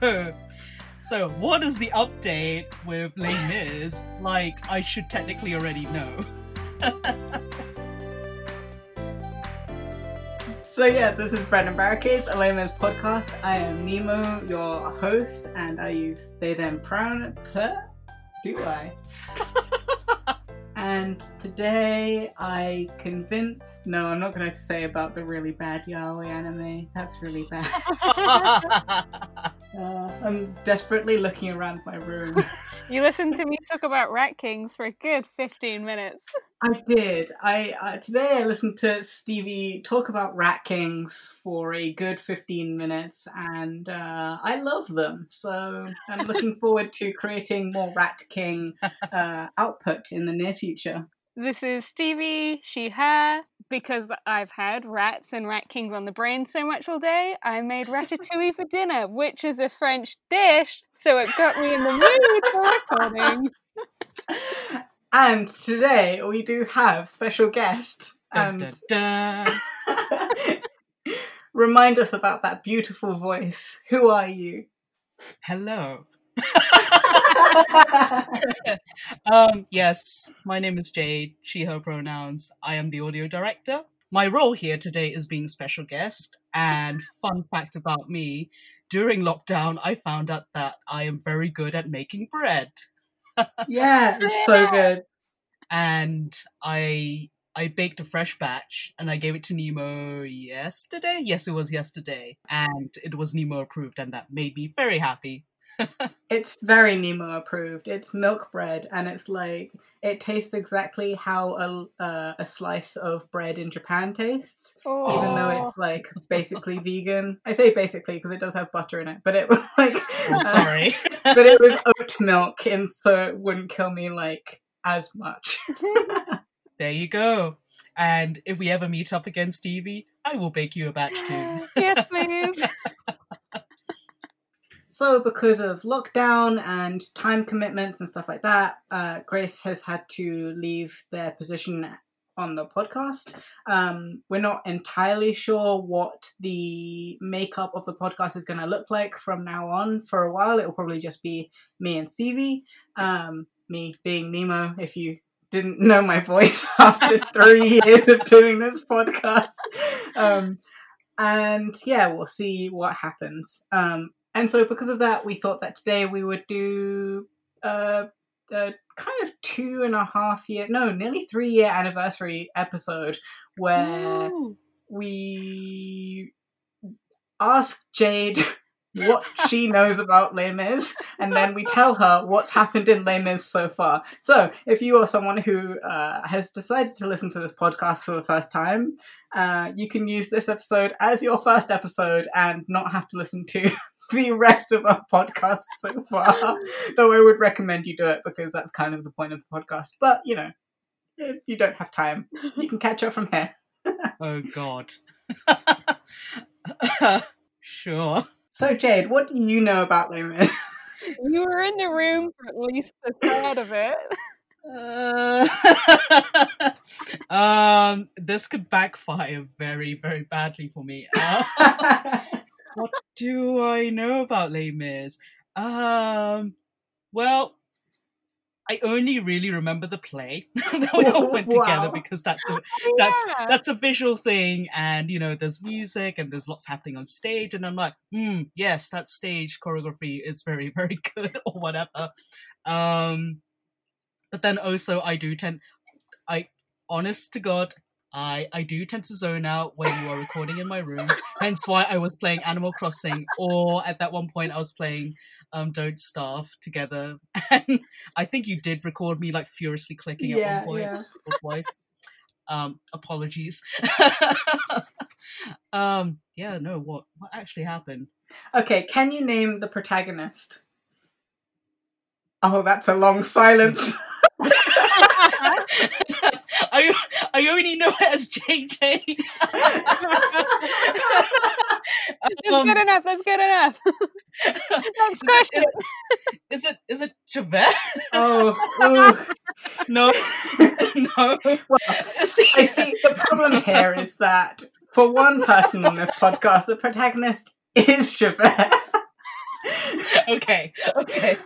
so what is the update with Les Mis? Like, I should technically already know. So yeah, this is Brandon Barricades, a Les Mis podcast. I am Nemo, your host, and I use they them pronoun. Do I? and today I convinced. No, I'm not going to say about the really bad yaoi anime. That's really bad. Uh, I'm desperately looking around my room. You listened to me talk about Rat Kings for a good 15 minutes. I did. I uh, today I listened to Stevie talk about Rat Kings for a good 15 minutes, and uh, I love them. So I'm looking forward to creating more Rat King uh, output in the near future. This is Stevie, she, her. Because I've had rats and rat kings on the brain so much all day, I made ratatouille for dinner, which is a French dish, so it got me in the mood for recording. And today we do have special guest. Dun, And dun, dun. remind us about that beautiful voice. Who are you? Hello. um, yes, my name is Jade, she, her pronouns. I am the audio director. My role here today is being special guest. And fun fact about me during lockdown, I found out that I am very good at making bread. yeah, it's so good. And I. I baked a fresh batch and I gave it to Nemo yesterday. Yes, it was yesterday. And it was Nemo approved, and that made me very happy. It's very Nemo approved. It's milk bread, and it's like it tastes exactly how a uh, a slice of bread in Japan tastes, even though it's like basically vegan. I say basically because it does have butter in it, but it was like I'm uh, sorry. but it was oat milk, and so it wouldn't kill me like as much. There you go. And if we ever meet up again, Stevie, I will bake you a batch too. yes, please. So, because of lockdown and time commitments and stuff like that, uh, Grace has had to leave their position on the podcast. Um, we're not entirely sure what the makeup of the podcast is going to look like from now on. For a while, it will probably just be me and Stevie. Um, me being Nemo, if you didn't know my voice after three years of doing this podcast. Um, and yeah, we'll see what happens. Um, and so, because of that, we thought that today we would do a, a kind of two and a half year, no, nearly three year anniversary episode where Ooh. we ask Jade what she knows about Les Mis, and then we tell her what's happened in Les Mis so far. So, if you are someone who uh, has decided to listen to this podcast for the first time, uh, you can use this episode as your first episode and not have to listen to the rest of our podcast so far. Though I would recommend you do it because that's kind of the point of the podcast. But, you know, if you don't have time, you can catch up from here. Oh god. sure. So, Jade, what do you know about Les Mis? You were in the room for at least a third of it. Uh, um, this could backfire very, very badly for me. Uh, what do I know about Les Mis? Um, well, I only really remember the play that we all went together because that's a, Oh, that's yeah. that's a visual thing and you know there's music and there's lots happening on stage and i'm like hmm yes that stage choreography is very very good or whatever um but then also i do tend i honest to god I, I do tend to zone out when you are recording in my room, hence why I was playing Animal Crossing, or at that one point I was playing um, Don't Starve together, and I think you did record me like furiously clicking at one point yeah. or twice. Um, apologies. um, yeah, no, what what actually happened? Okay, can you name the protagonist? Oh, that's a long silence. I I only know it as JJ. That's Um, good enough. That's good enough. Next is, it, question. is, it, is it is it Javette? oh, ooh. No, no. Well, See, I see. The problem here is that for one person on this podcast, the protagonist is Javette. okay, okay.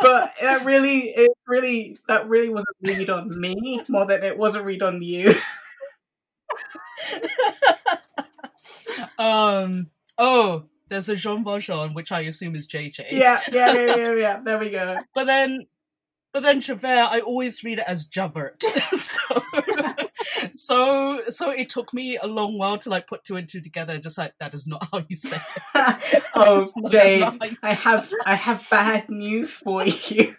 but that really, it really, that really was a read on me more than it was a read on you. um. Oh, there's a Jean Valjean, which I assume is JJ. yeah, yeah, yeah, yeah, yeah. There we go. But then, but then Javert, I always read it as Javert. so, so, so it took me a long while to like put two and two together. Just like that is not how you say it. oh, Jade, you- I have, I have bad news for you.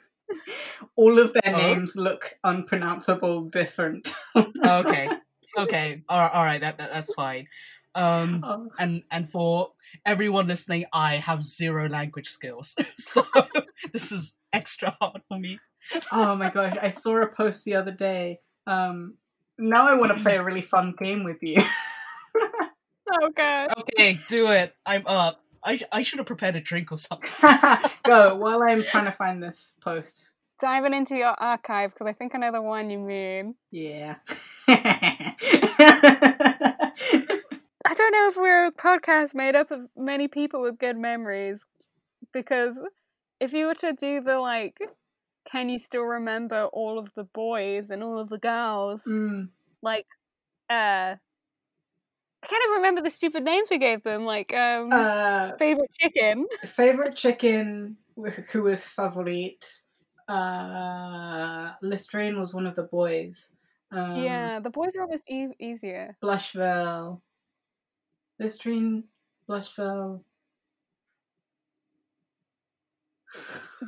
All of their Oh? names look unpronounceable, different. okay, okay, all right, all right. That, that that's fine. Um. Oh. and and for everyone listening, I have zero language skills, so this is extra hard for me. Oh my gosh, I saw a post the other day. Um, now I want to play a really fun game with you. Oh god. Okay, do it. I'm up. I sh- I should have prepared a drink or something. Go while I'm trying to find this post. Diving into your archive because I think I know the one you mean. Yeah. I don't know if we're a podcast made up of many people with good memories because if you were to do the like, can you still remember all of the boys and all of the girls? Mm, Like, uh, I can't even remember the stupid names we gave them. Like, um, uh, favorite chicken. favorite chicken who was favorite. Uh, Listraine was one of the boys. Um, yeah, the boys are almost e- easier. Blushville. Listraine, Blushville.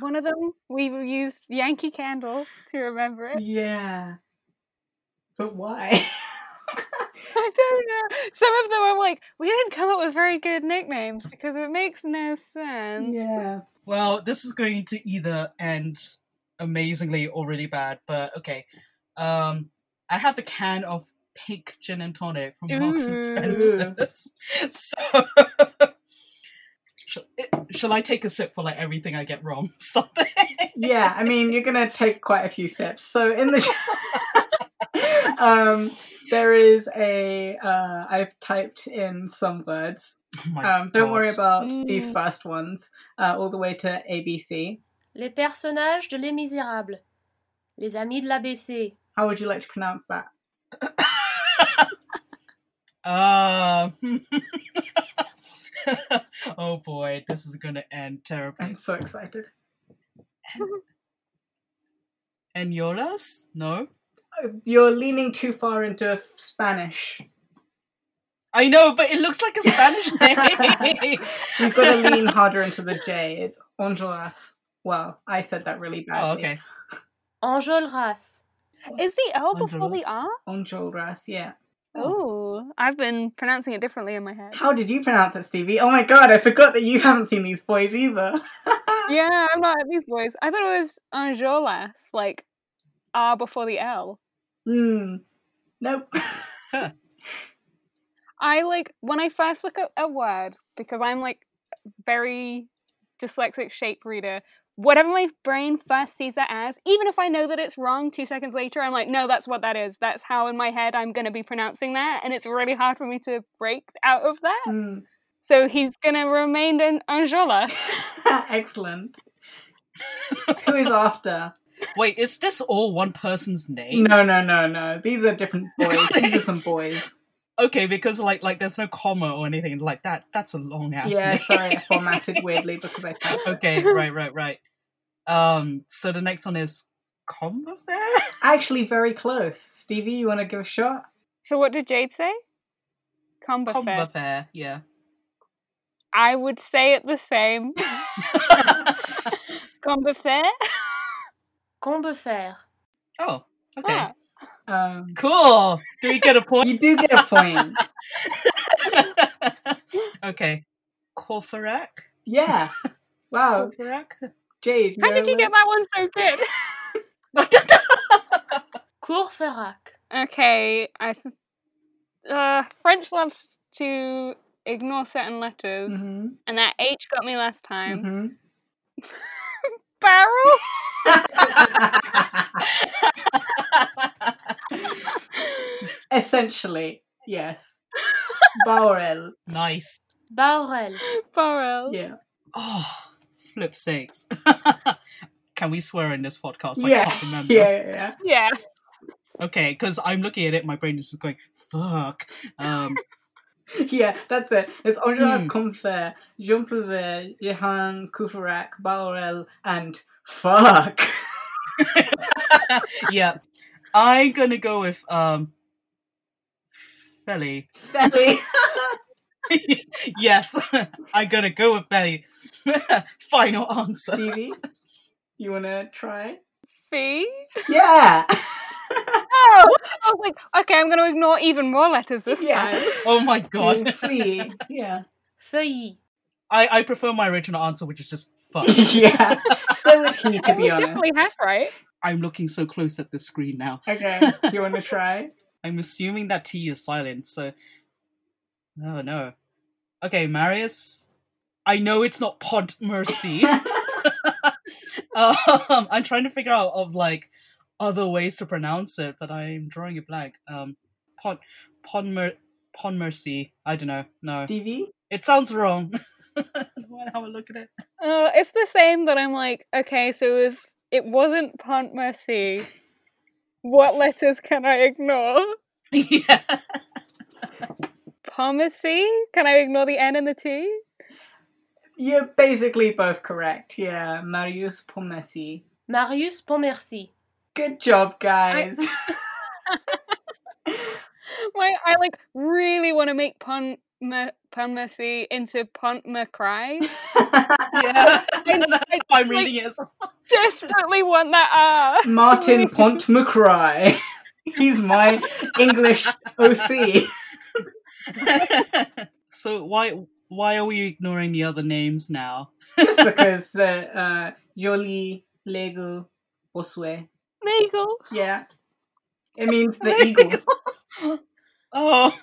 One of them we used Yankee Candle to remember it. Yeah. But why? I don't know. Some of them I'm like, we didn't come up with very good nicknames because it makes no sense. yeah. Well, this is going to either end amazingly or really bad, but okay. Um, I have a can of pink gin and tonic from Marks and Spencer's. So, shall, shall I take a sip for like everything I get wrong? Something. Yeah, I mean, you're gonna take quite a few sips. So in the um, there is a uh, I've typed in some words. Oh Um, don't worry God. about these Mm. first ones, uh, all the way to ABC. Les personnages de Les Misérables. Les amis de l'ABC. How would you like to pronounce that? Uh, oh boy, this is gonna end terribly. I'm so excited. And Yolas? No? Oh, you're leaning too far into Spanish. I know, but it looks like a Spanish name. You've got to lean harder into the J. It's Enjolras. Well, I said that really oh, badly. okay. Enjolras. Is the L before the R? Enjolras, yeah. Oh, I've been pronouncing it differently in my head. How did you pronounce it, Stevie? Oh my god, I forgot that you haven't seen these boys either. Yeah, I'm not at these boys. I thought it was Anjolas, like R before the L. Hmm. Nope. I like when I first look at a word because I'm like very dyslexic shape reader. Whatever my brain first sees that as, even if I know that it's wrong two seconds later, I'm like, no, that's what that is. That's how in my head I'm going to be pronouncing that, and it's really hard for me to break out of that. Hmm. So he's going to remain in Anjolas. Excellent. Who is after? Wait, is this all one person's name? No, no, no, no. These are different boys. These are some boys. Okay, because like like there's no comma or anything like that. That's a long ass Yeah, name. sorry, I formatted weirdly because I typed. okay, right, right, right. Um, so the next one is Combeferre? Actually, very close. Stevie, you want to give a shot? so what did Jade say? Combeferre. Combeferre, yeah. I would say it the same. Combeferre. Combeferre. oh, okay. Ah, Um, Cool. Do we get a point? you do get a point. okay. Corferac? Yeah. Wow, Corferac? Jade. How you're did you get that one so good? Courfeyrac. Okay, I th- uh French loves to ignore certain letters, Mhm, and that H got me last time. mhm. Barrel. Essentially, yes. Baurel. nice. Baurel. Barrel. Yeah. Oh, flip sakes. Can we swear in this podcast? I yeah, can't remember. yeah, yeah. Yeah. Okay, because I'm looking at it, my brain is just going, fuck. Um, Yeah, that's it. It's Andreas Hmm. Comfer, Jean Prouvé, Johan Kufarak, Balrel, and fuck. yeah. I'm gonna go with, um, Felly. Felly. yes, I'm gonna go with Felly. Final answer. Stevie, you wanna try? Fee. Yeah. Oh, I was like, okay, I'm going to ignore even more letters this Yeah. time. Oh my god. Flea. Yeah. Feuilly. I, I prefer my original answer, which is just fuck. yeah. So would he, to be honest. definitely half right. I'm looking so close at the screen now. Okay. You wanna try? I'm assuming that T is silent, so. Oh no. Okay, Marius. I know it's not Pont Mercy. um, I'm trying to figure out of like other ways to pronounce it, but I'm drawing a blank. Um, Pont Pont Mer Pont Mercy. I don't know. No, Stevie? it sounds wrong. I don't have a look at it. Uh, it's the same, but I'm like, okay, so if it wasn't Pont Mercy, what letters can I ignore? yeah. Pomacy? Can I ignore the N and the T? You're basically both correct. Yeah. Marius Pomesi. Marius Pontmercy. Good job, guys. My, I like really want to make Pont Mer- Pont Mercy into Pont Mercry. Yeah. That's why I'm reading it. as well. Desperately want that R. Martin Pont McRae. He's my English OC. so why why are we ignoring the other names now? Just because uh, uh, Yoli Lego Oswe. Nagel. Yeah. It means the eagle. Oh,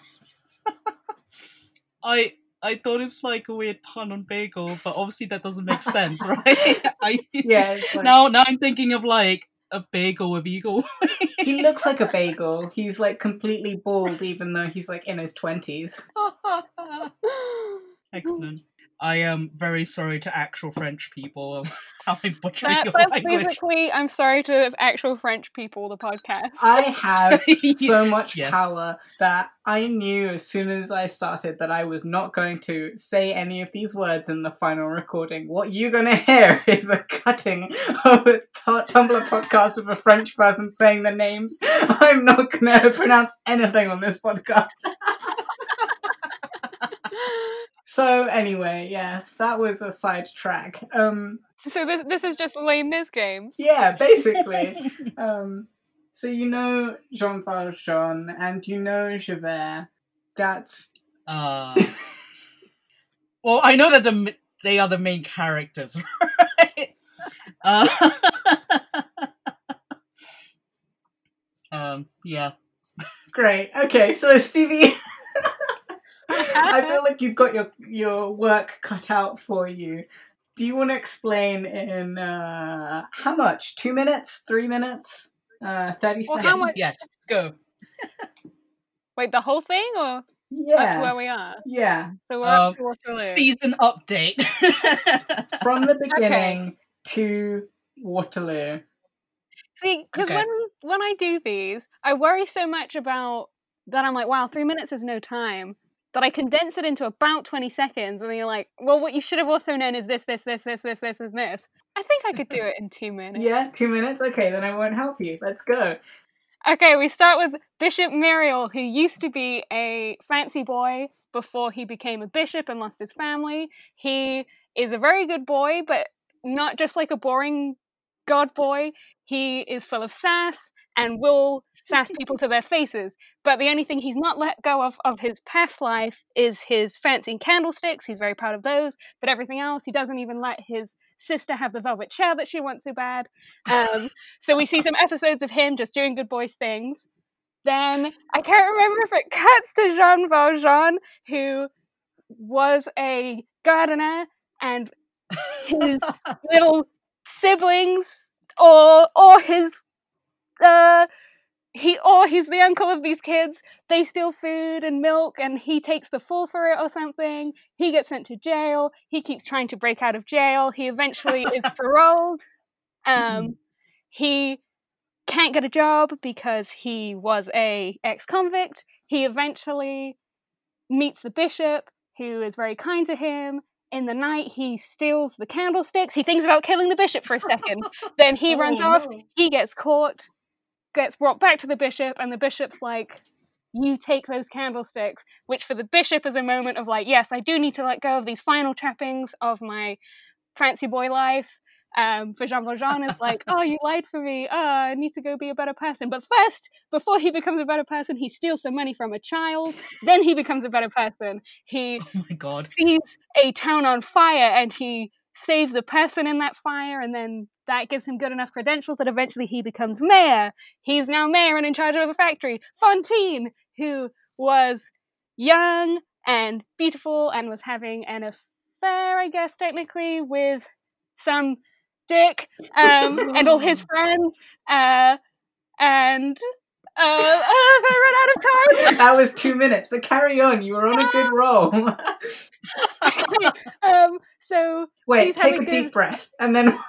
I I thought it's like a weird pun on bagel, but obviously that doesn't make sense, right? I, Yeah. Like, Now now I'm thinking of like a bagel with eagle. He looks like a bagel. He's like completely bald, even though he's like in his 20s. Excellent. I am very sorry to actual French people how I'm butchering That, your that's language. basically, I'm sorry to actual French people, the podcast. I have so much Yes. power that I knew as soon as I started that I was not going to say any of these words in the final recording. What you're going to hear is a cutting of a po- Tumblr podcast of a French person saying the names. I'm not going to pronounce anything on this podcast. So anyway, yes, that was a sidetrack. Um, So this this is just lame Miz game. yeah, basically. um, so you know Jean Valjean and you know Javert. That's Uh, well, I know that the they are the main characters, right? Uh, um, yeah. great. Okay, so Stevie, I feel like you've got your your work cut out for you. Do you want to explain in uh, how much? Two minutes? Three minutes? Uh, Thirty Well, seconds? Yes, much- yes. Go. Wait, the whole thing or up to Yeah, where we are? yeah. So we're Um, up to Waterloo. Season update. From the beginning to Waterloo. See, because Okay. when when I do these, I worry so much about that. I'm like, wow, three minutes is no time. That I condense it into about twenty seconds, and then you're like, well, what you should have also known is this, this, this, this, this, this, and this. I think I could do it in two minutes. Yeah, two minutes? Okay, then I won't help you. Let's go. Okay, we start with Bishop Myriel, who used to be a fancy boy before he became a bishop and lost his family. He is a very good boy, but not just like a boring god boy. He is full of sass and will sass people to their faces. But the only thing he's not let go of of his past life is his fancy candlesticks. He's very proud of those. But everything else, he doesn't even let his sister have the velvet chair that she wants so bad. Um, so we see some episodes of him just doing good boy things. Then I can't remember if it cuts to Jean Valjean, who was a gardener, and his little siblings or or his uh he or he's the uncle of these kids. They steal food and milk, and he takes the fall for it or something. He gets sent to jail. He keeps trying to break out of jail. He eventually is paroled. Um, he can't get a job because he was a ex-convict. He eventually meets the bishop, who is very kind to him. In the night, he steals the candlesticks. He thinks about killing the bishop for a second. then he runs Oh, off. no. He gets caught, gets brought back to the bishop, and the bishop's like, You take those candlesticks, which for the bishop is a moment of like, Yes, I do need to let go of these final trappings of my fancy boy life. Um, for Jean Valjean, is like, Oh, you lied for me. Oh, I need to go be a better person. But first, before he becomes a better person, he steals some money from a child. Then he becomes a better person. He Oh my god. sees a town on fire and he saves a person in that fire and then that gives him good enough credentials that eventually he becomes mayor. He's now mayor and in charge of a factory. Fontaine, who was young and beautiful and was having an affair, I guess, technically, with some dick um, and all his friends. Uh, and uh, I ran out of time. that was two minutes, but carry on. You were on a good roll. um, so Wait, take a having deep breath, and then.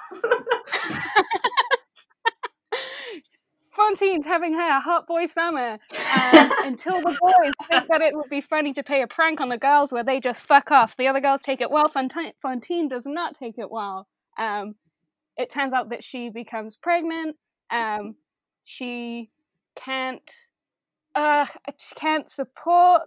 Fontaine's having her hot boy summer um, until the boys think that it would be funny to play a prank on the girls where they just fuck off. The other girls take it well. Fontaine, does not take it well. Um, it turns out that she becomes pregnant. Um, she can't uh, she can't support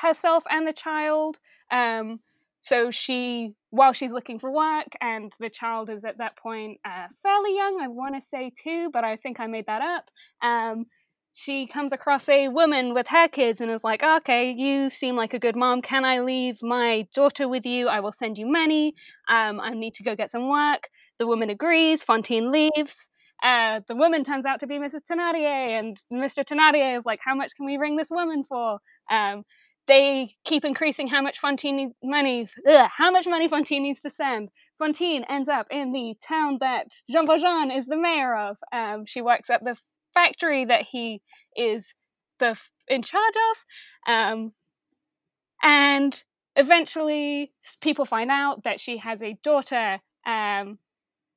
herself and the child. Um, so she, while she's looking for work, and the child is at that point uh, fairly young, I want to say two, but I think I made that up. Um, she comes across a woman with her kids and is like, "Okay, you seem like a good mom. Can I leave my daughter with you? I will send you money. Um, I need to go get some work." The woman agrees. Fontaine leaves. Uh, the woman turns out to be Mrs. Thénardier, and Mr. Thénardier is like, "How much can we ring this woman for?" Um, they keep increasing how much Fontaine money, ugh, how much money Fontaine needs to send. Fontaine ends up in the town that Jean Valjean is the mayor of. Um, she works at the factory that he is the in charge of, um, and eventually people find out that she has a daughter. Um,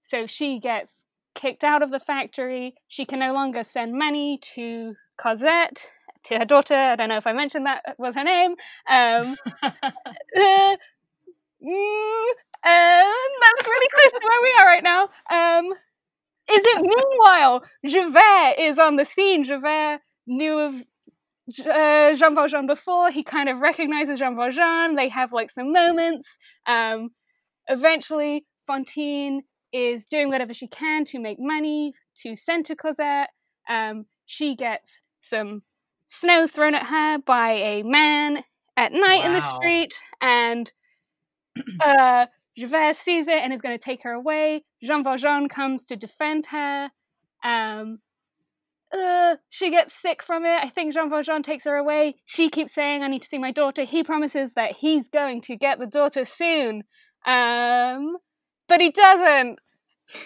so she gets kicked out of the factory. She can no longer send money to Cosette, to her daughter. I don't know if I mentioned that was her name. Um, uh, mm, and that's really close to where we are right now. Um, is it meanwhile Javert is on the scene? Javert knew of uh, Jean Valjean before. He kind of recognizes Jean Valjean. They have like some moments. Um, eventually, Fontaine is doing whatever she can to make money to send to Cosette. Um, she gets some snow thrown at her by a man at night in the street, and uh, Javert sees it and is going to take her away. Jean Valjean comes to defend her. Um, uh, she gets sick from it. I think Jean Valjean takes her away. She keeps saying, I need to see my daughter. He promises that he's going to get the daughter soon. Um, but he doesn't.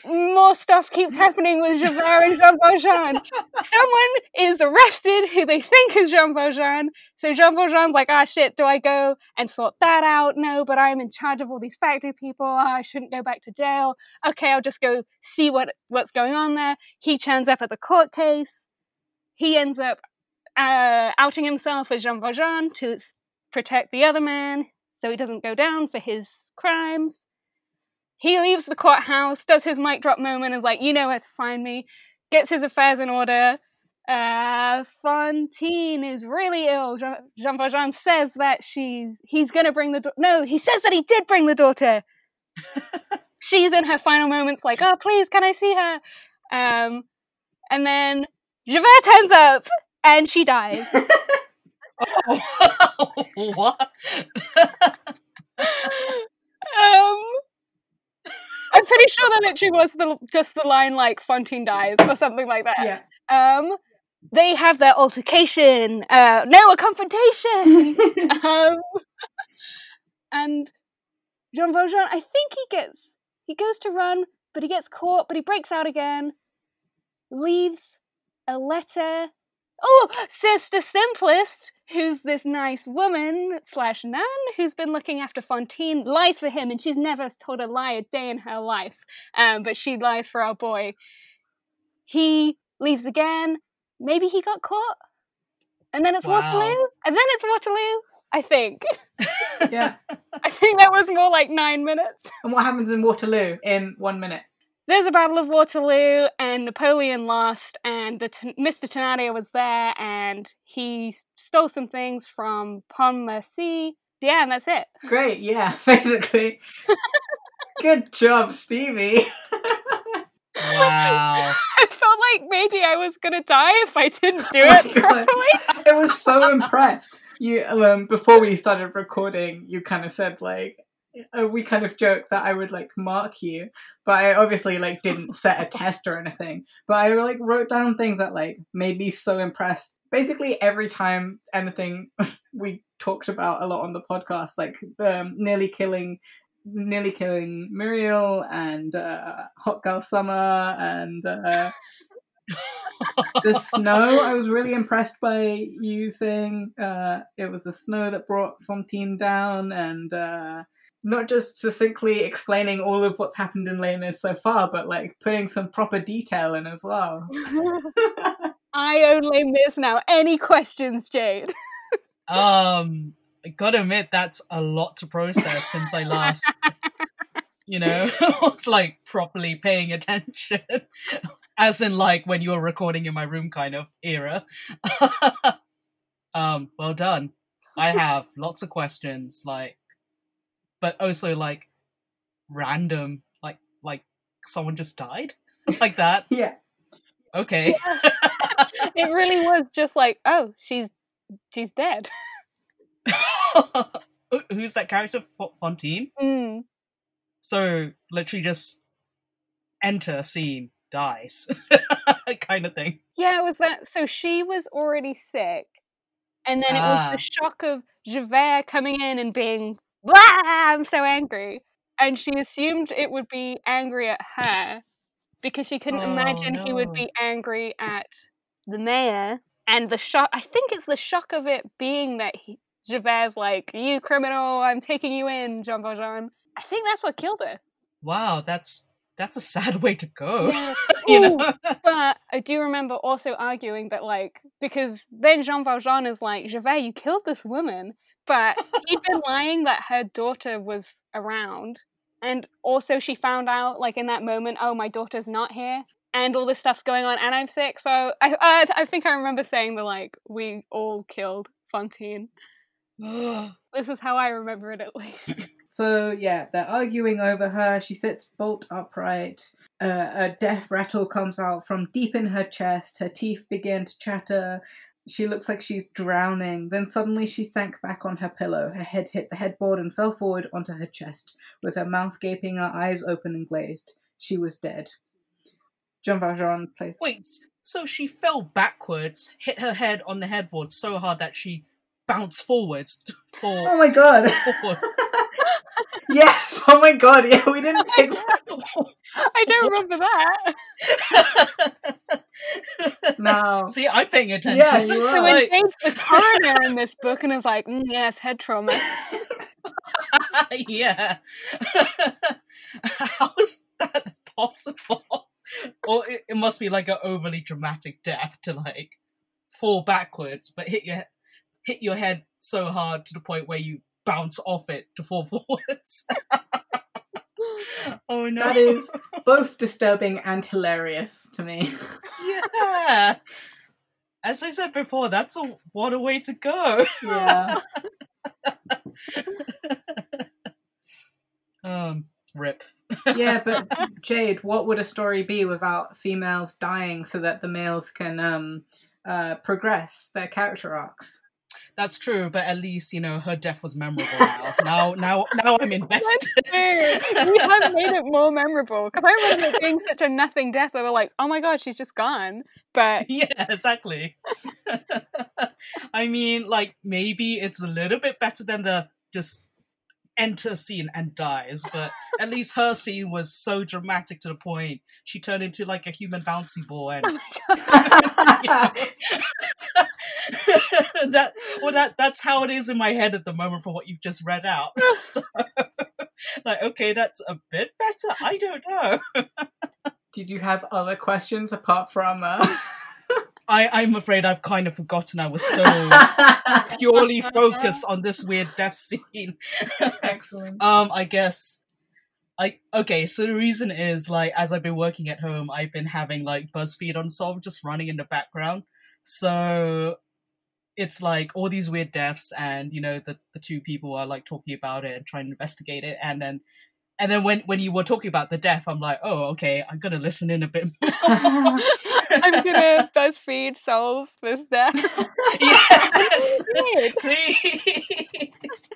More stuff keeps happening with Javert and Jean Valjean. Someone is arrested who they think is Jean Valjean. So Jean Valjean's like, ah, shit, do I go and sort that out? No, but I'm in charge of all these factory people. Ah, I shouldn't go back to jail. Okay, I'll just go see what what's going on there. He turns up at the court case. He ends up uh, outing himself as Jean Valjean to protect the other man so he doesn't go down for his crimes. He leaves the courthouse, does his mic drop moment, is like, you know where to find me, gets his affairs in order. Uh, Fontaine is really ill. Jean, Jean Valjean says that she's he's gonna bring the da- no. He says that he did bring the daughter. She's in her final moments, like, oh please, can I see her? Um, and then Javert turns up and she dies. what? um, pretty sure that literally was the just the line like Fontaine dies or something like that. yeah. Um, they have their altercation. Uh, no, a confrontation. um, and Jean Valjean, I think he gets he goes to run, but he gets caught, but he breaks out again. Leaves a letter oh, Sister Simplice, who's this nice woman slash nun who's been looking after Fontaine, lies for him, and she's never told a lie a day in her life. Um, but she lies for our boy. He leaves again. Maybe he got caught, and then it's Wow. Waterloo, and then it's Waterloo. I think. Yeah. I think that was more like nine minutes. And what happens in Waterloo in one minute? There's a Battle of Waterloo, and Napoleon lost, and the T- Mr. Thénardier was there, and he stole some things from Pontmercy. Yeah, and that's it. Great, yeah, basically. Good job, Stevie. Wow. I felt like maybe I was gonna die if I didn't do Oh it properly. I was so impressed. You um before we started recording, you kind of said like we kind of joked that I would like mark you, but I obviously like didn't set a test or anything. But I like wrote down things that like made me so impressed. Basically, every time anything we talked about a lot on the podcast, like um, nearly killing, nearly killing Myriel and uh, Hot Girl Summer and. Uh, the snow i was really impressed by you saying uh, it was the snow that brought fontaine down and uh, not just succinctly explaining all of what's happened in Les so far but like putting some proper detail in as well I only miss now. Any questions, Jade? Um, I gotta admit that's a lot to process since I last, you know, was like properly paying attention, as in like when you were recording in my room kind of era. um, well done. I have lots of questions, like, but also like random, like like someone just died, like that. yeah Okay. It really was just like, oh, she's she's dead. Who's that character? Fo- Fontaine. Mm. So literally just enter scene dies kind of thing. Yeah, it was that. So she was already sick, and then it Ah. was the shock of Javert coming in and being, "Blah! I'm so angry," and she assumed it would be angry at her because she couldn't Oh, imagine he would be angry at the mayor. And the shock, I think it's the shock of it being that he, Javert's like, "You criminal! I'm taking you in, Jean Valjean." I think that's what killed her. Wow, that's that's a sad way to go. Yeah. you know? But I do remember also arguing that, like, because then Jean Valjean is like, Javert, you killed this woman. But he'd been lying that her daughter was around. And also, she found out, like, in that moment, oh, my daughter's not here. And all this stuff's going on, and I'm sick. So I, I, I think I remember saying that, like, we all killed Fontaine. This is how I remember it, at least. So yeah, they're arguing over her. She sits bolt upright. Uh, a death rattle comes out from deep in her chest. Her teeth begin to chatter. She looks like she's drowning. Then suddenly she sank back on her pillow. Her head hit the headboard and fell forward onto her chest, with her mouth gaping, her eyes open and glazed. She was dead. Jean Valjean plays. Wait, so she fell backwards, hit her head on the headboard so hard that she bounced forwards to Oh my god! forward. yes! Oh my god! Yeah, we didn't take I don't remember that. no. See, I'm paying attention. Yeah, you So are. when Like- Jade's the coroner in this book and is like, mm, yes, head trauma. yeah. How is that possible? Or it, it must be like an overly dramatic death to like fall backwards, but hit your hit your head so hard to the point where you bounce off it to fall forwards. oh no! That is both disturbing and hilarious to me. yeah. As I said before, that's a what a way to go. Yeah. Um, rip. Yeah, but Jade, what would a story be without females dying so that the males can um uh progress their character arcs? That's true, but at least you know her death was memorable now. now, now, now I'm invested. we have made it more memorable because I remember it being such a nothing death. I was like, oh my god, she's just gone. But yeah, exactly. I mean, like maybe it's a little bit better than the just enter a scene and dies, but at least her scene was so dramatic to the point she turned into like a human bouncy ball and that well that that's how it is in my head at the moment for what you've just read out. So, like okay, that's a bit better. I don't know. Did you have other questions apart from? Uh... I I'm afraid I've kind of forgotten. I was so purely focused on this weird death scene. Excellent. Um, I guess. I okay, so the reason is like as I've been working at home, I've been having like BuzzFeed Unsolved just running in the background. So it's like all these weird deaths, and you know the the two people are like talking about it and trying to investigate it, and then and then when when you were talking about the death, I'm like, oh okay, I'm gonna listen in a bit more. I'm gonna BuzzFeed solve this death. yes, please.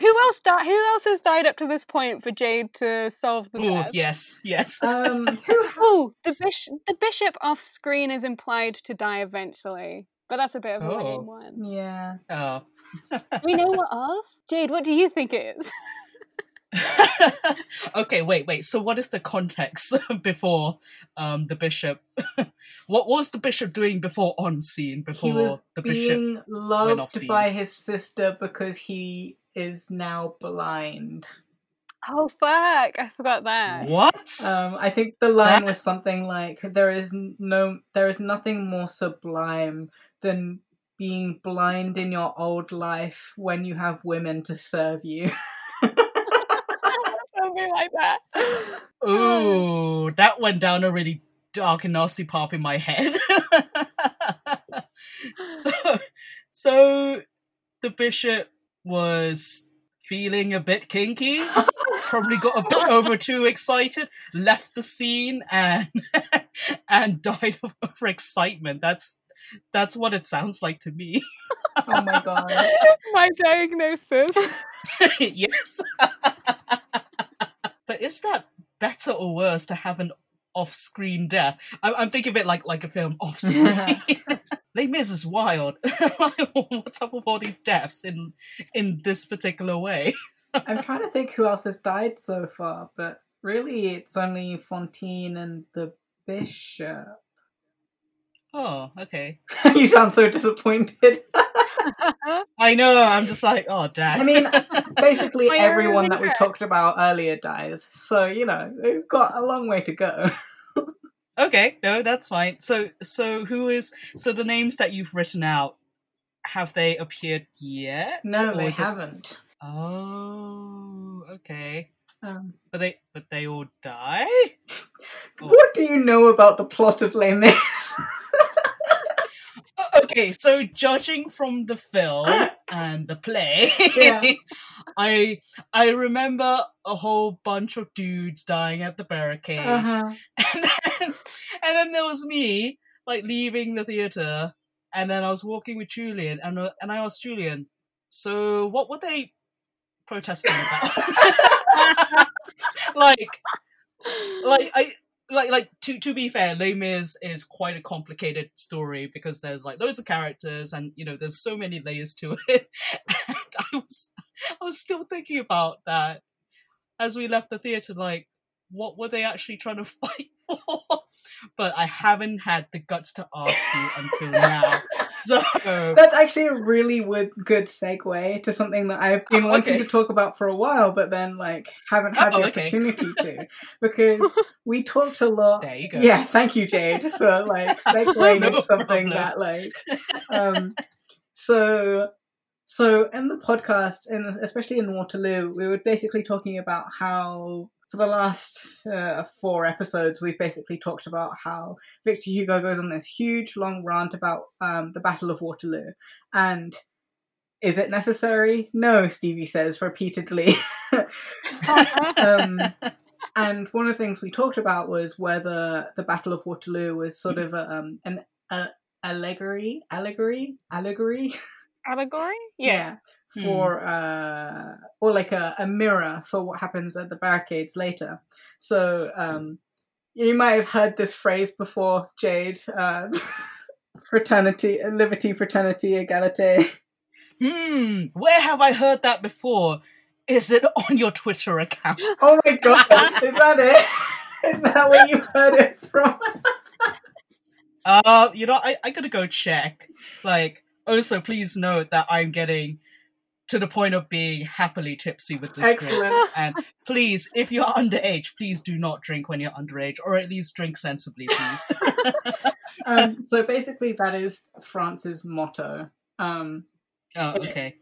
Who else died? Who else has died up to this point for Jade to solve the Oh death? yes, yes. um, who? Oh, the bishop. The bishop off screen is implied to die eventually, but that's a bit of a Oh. lame one. Yeah. Oh. We know what of. Jade, what do you think it is? okay, wait, wait. So, what is the context before um, the bishop? what was the bishop doing before on scene? Before He was the bishop? being off loved scene. by his sister because he is now blind. Oh fuck! I forgot that. What? Um, I think the line That- was something like, "There is no, there is nothing more sublime than being blind in your old life when you have women to serve you." Something like that. Ooh, that went down a really dark and nasty path in my head. so, so the bishop was feeling a bit kinky. Probably got a bit over too excited, left the scene, and and died of overexcitement. That's that's what it sounds like to me. oh my god! My diagnosis. yes. But is that better or worse to have an off-screen death? I'm, I'm thinking of it like like a film off-screen. Les Mis is wild. What's up with all these deaths in in this particular way? I'm trying to think who else has died so far, but really, it's only Fontaine and the bishop. Oh, okay. you sound so disappointed. I know. I'm just like, oh, damn. I mean, basically My everyone that we talked about earlier dies, so you know we've got a long way to go. okay, no, that's fine. So, so who is? So the names that you've written out have they appeared yet? No, they it- haven't. Oh, okay. Um, But they, but they all die. What do you know about the plot of Les Mis? Okay, so judging from the film and the play, Yeah. I I remember a whole bunch of dudes dying at the barricades, Uh-huh. and then and then there was me like leaving the theater, and then I was walking with Julian, and uh, and I asked Julian, so what were they protesting about? like like I like like to to be fair, Les Mis is quite a complicated story because there's like loads of characters and you know there's so many layers to it. And I was I was still thinking about that as we left the theater. Like, what were they actually trying to fight for? But I haven't had the guts to ask you until now. So That's actually a really good segue to something that I've been Oh, wanting okay. to talk about for a while, but then like haven't had Oh, the okay. opportunity to because we talked a lot. there you go. Yeah, thank you, Jade, for like segueing No into something problem. that like um so so in the podcast and especially in Waterloo, we were basically talking about how for the last uh, four episodes we've basically talked about how Victor Hugo goes on this huge long rant about um, the Battle of Waterloo and is it necessary? No, Stevie says repeatedly. um, and one of the things we talked about was whether the Battle of Waterloo was sort of a, um, an a, allegory, allegory, allegory, Allegory? Yeah. Hmm. for uh, or like a, a mirror for what happens at the barricades later. So um, you might have heard this phrase before, Jade. Uh, fraternity, liberty, fraternity, egalite. Hmm, where have I heard that before? is it on your Twitter account? Oh my god, is that it? Is that where you heard it from? Uh, you know, I, I gotta go check. Like, also, please note that I'm getting to the point of being happily tipsy with this drink. Excellent. And please, if you're underage, please do not drink when you're underage, or at least drink sensibly, please. Um, so basically, that is France's motto. Um, oh, okay.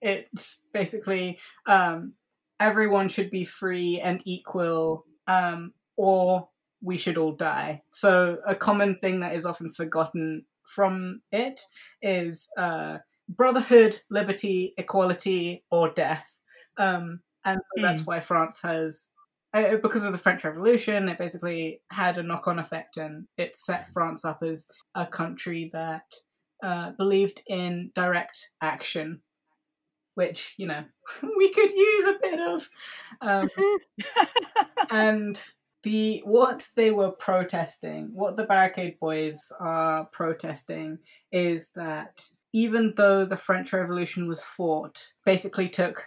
it's basically um, everyone should be free and equal, um, or we should all die. So a common thing that is often forgotten from it is uh, brotherhood, liberty, equality, or death. Um, and so that's why France has, uh, because of the French Revolution, it basically had a knock-on effect, and it set France up as a country that uh, believed in direct action, which you know we could use a bit of. Um, and the what they were protesting, what the Barricade Boys are protesting, is that even though the French Revolution was fought, basically took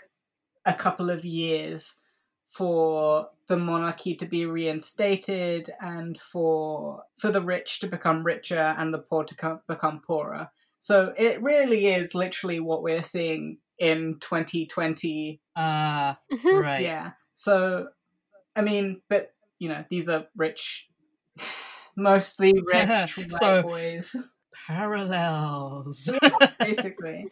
a couple of years for the monarchy to be reinstated and for for the rich to become richer and the poor to co- become poorer. So it really is literally what we're seeing in 2020 Uh, Mhm. right. yeah. So, I mean, but you know, these are rich, mostly rich white So- boys, Parallels. basically.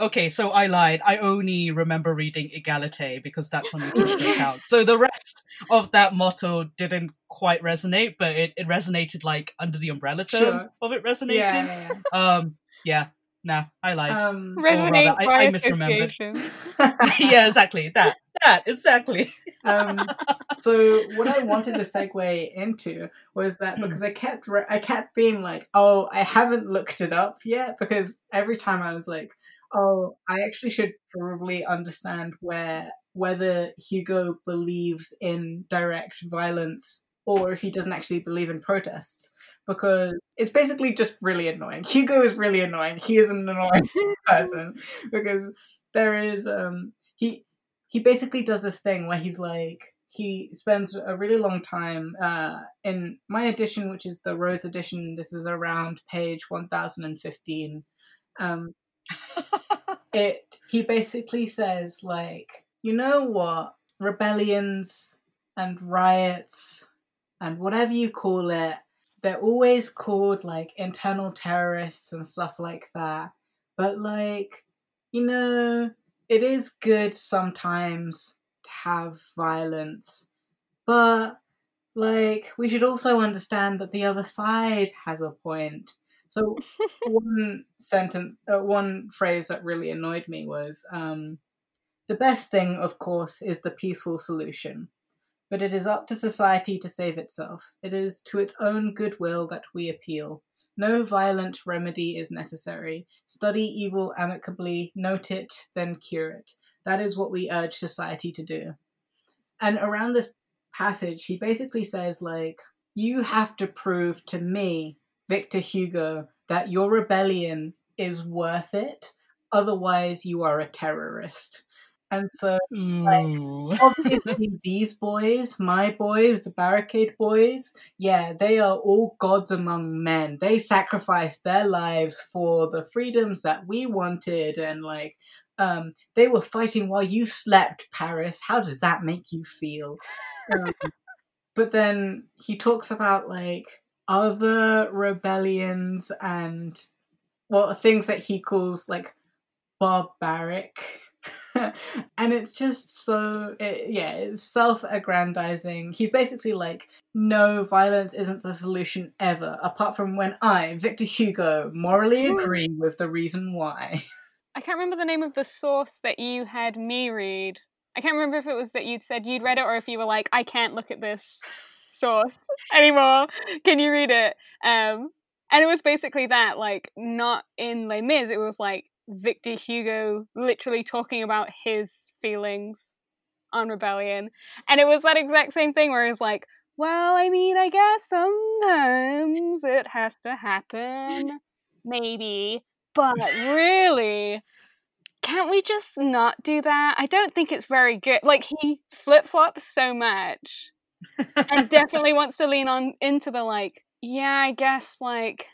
okay, so I lied. I only remember reading Egalite because that's on your Twitter account. So the rest of that motto didn't quite resonate, but it, it resonated like under the umbrella term Sure. of it resonating. Yeah, yeah, Um, yeah. Nah, I lied. Um, Resonate rather, I- I misremembered. yeah, exactly. That. That, exactly. um, so what I wanted to segue into was that because I kept re- I kept being like, oh, I haven't looked it up yet because every time I was like, oh, I actually should probably understand where whether Hugo believes in direct violence or if he doesn't actually believe in protests because it's basically just really annoying. Hugo is really annoying. He is an annoying person because there is um he he basically does this thing where he's like he spends a really long time uh, in my edition, which is the Rose edition. This is around page one thousand and fifteen. Um, it he basically says like, you know what, rebellions and riots and whatever you call it, they're always called like internal terrorists and stuff like that. But like, you know, it is good sometimes to have violence, but like we should also understand that the other side has a point. So one sentence, uh, one phrase that really annoyed me was, um, "The best thing, of course, is the peaceful solution." But it is up to society to save itself. It is to its own goodwill that we appeal. No violent remedy is necessary. Study evil amicably, note it, then cure it. That is what we urge society to do. And around this passage, he basically says, like, you have to prove to me, Victor Hugo, that your rebellion is worth it. Otherwise, you are a terrorist. And so, Ooh. obviously these boys, my boys, the barricade boys, yeah, they are all gods among men. They sacrificed their lives for the freedoms that we wanted and like um they were fighting while you slept, Paris. How does that make you feel? Um, but then he talks about like other rebellions and well things that he calls like barbaric and it's just so it, yeah it's self-aggrandizing he's basically like no violence isn't the solution ever apart from when i victor hugo morally agree with the reason why I can't remember the name of the source that you had me read. I can't remember if it was that you'd said you'd read it or if you were like, I can't look at this source anymore. Can you read it? Um, and it was basically that, like, not in Les Mis, it was like Victor Hugo literally talking about his feelings on rebellion. And it was that exact same thing where he's like, well, I mean, I guess sometimes it has to happen. Maybe. But really, can't we just not do that? I don't think it's very good. Like he flip flops so much, and definitely wants to lean on into the like. Yeah, I guess like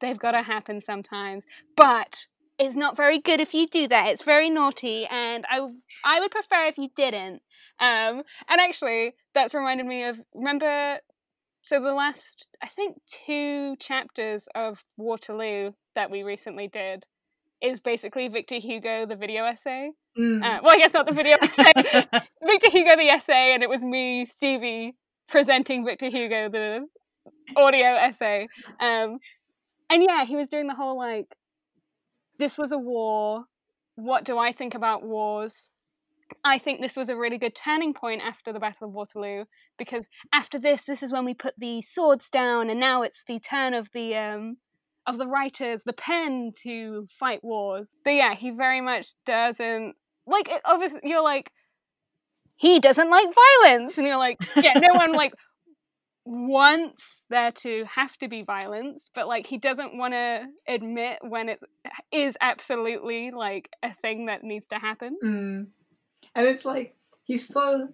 they've got to happen sometimes, but it's not very good if you do that. It's very naughty, and I I would prefer if you didn't. Um, and actually, that's reminded me of remember. So the last, I think, two chapters of Waterloo that we recently did is basically Victor Hugo the video essay. Mm. Uh, well, I guess not the video essay. Victor Hugo the essay, and it was me, Stevie, presenting Victor Hugo the audio essay. Um, and yeah, he was doing the whole like, this was a war. What do I think about wars? I think this was a really good turning point after the Battle of Waterloo because after this, this is when we put the swords down, and now it's the turn of the um, of the writers, the pen to fight wars. But yeah, he very much doesn't like. it- Obviously, you're like, he doesn't like violence, and you're like, yeah, no one like wants there to have to be violence, but like he doesn't want to admit when it is absolutely like a thing that needs to happen. Mm. And it's like he's so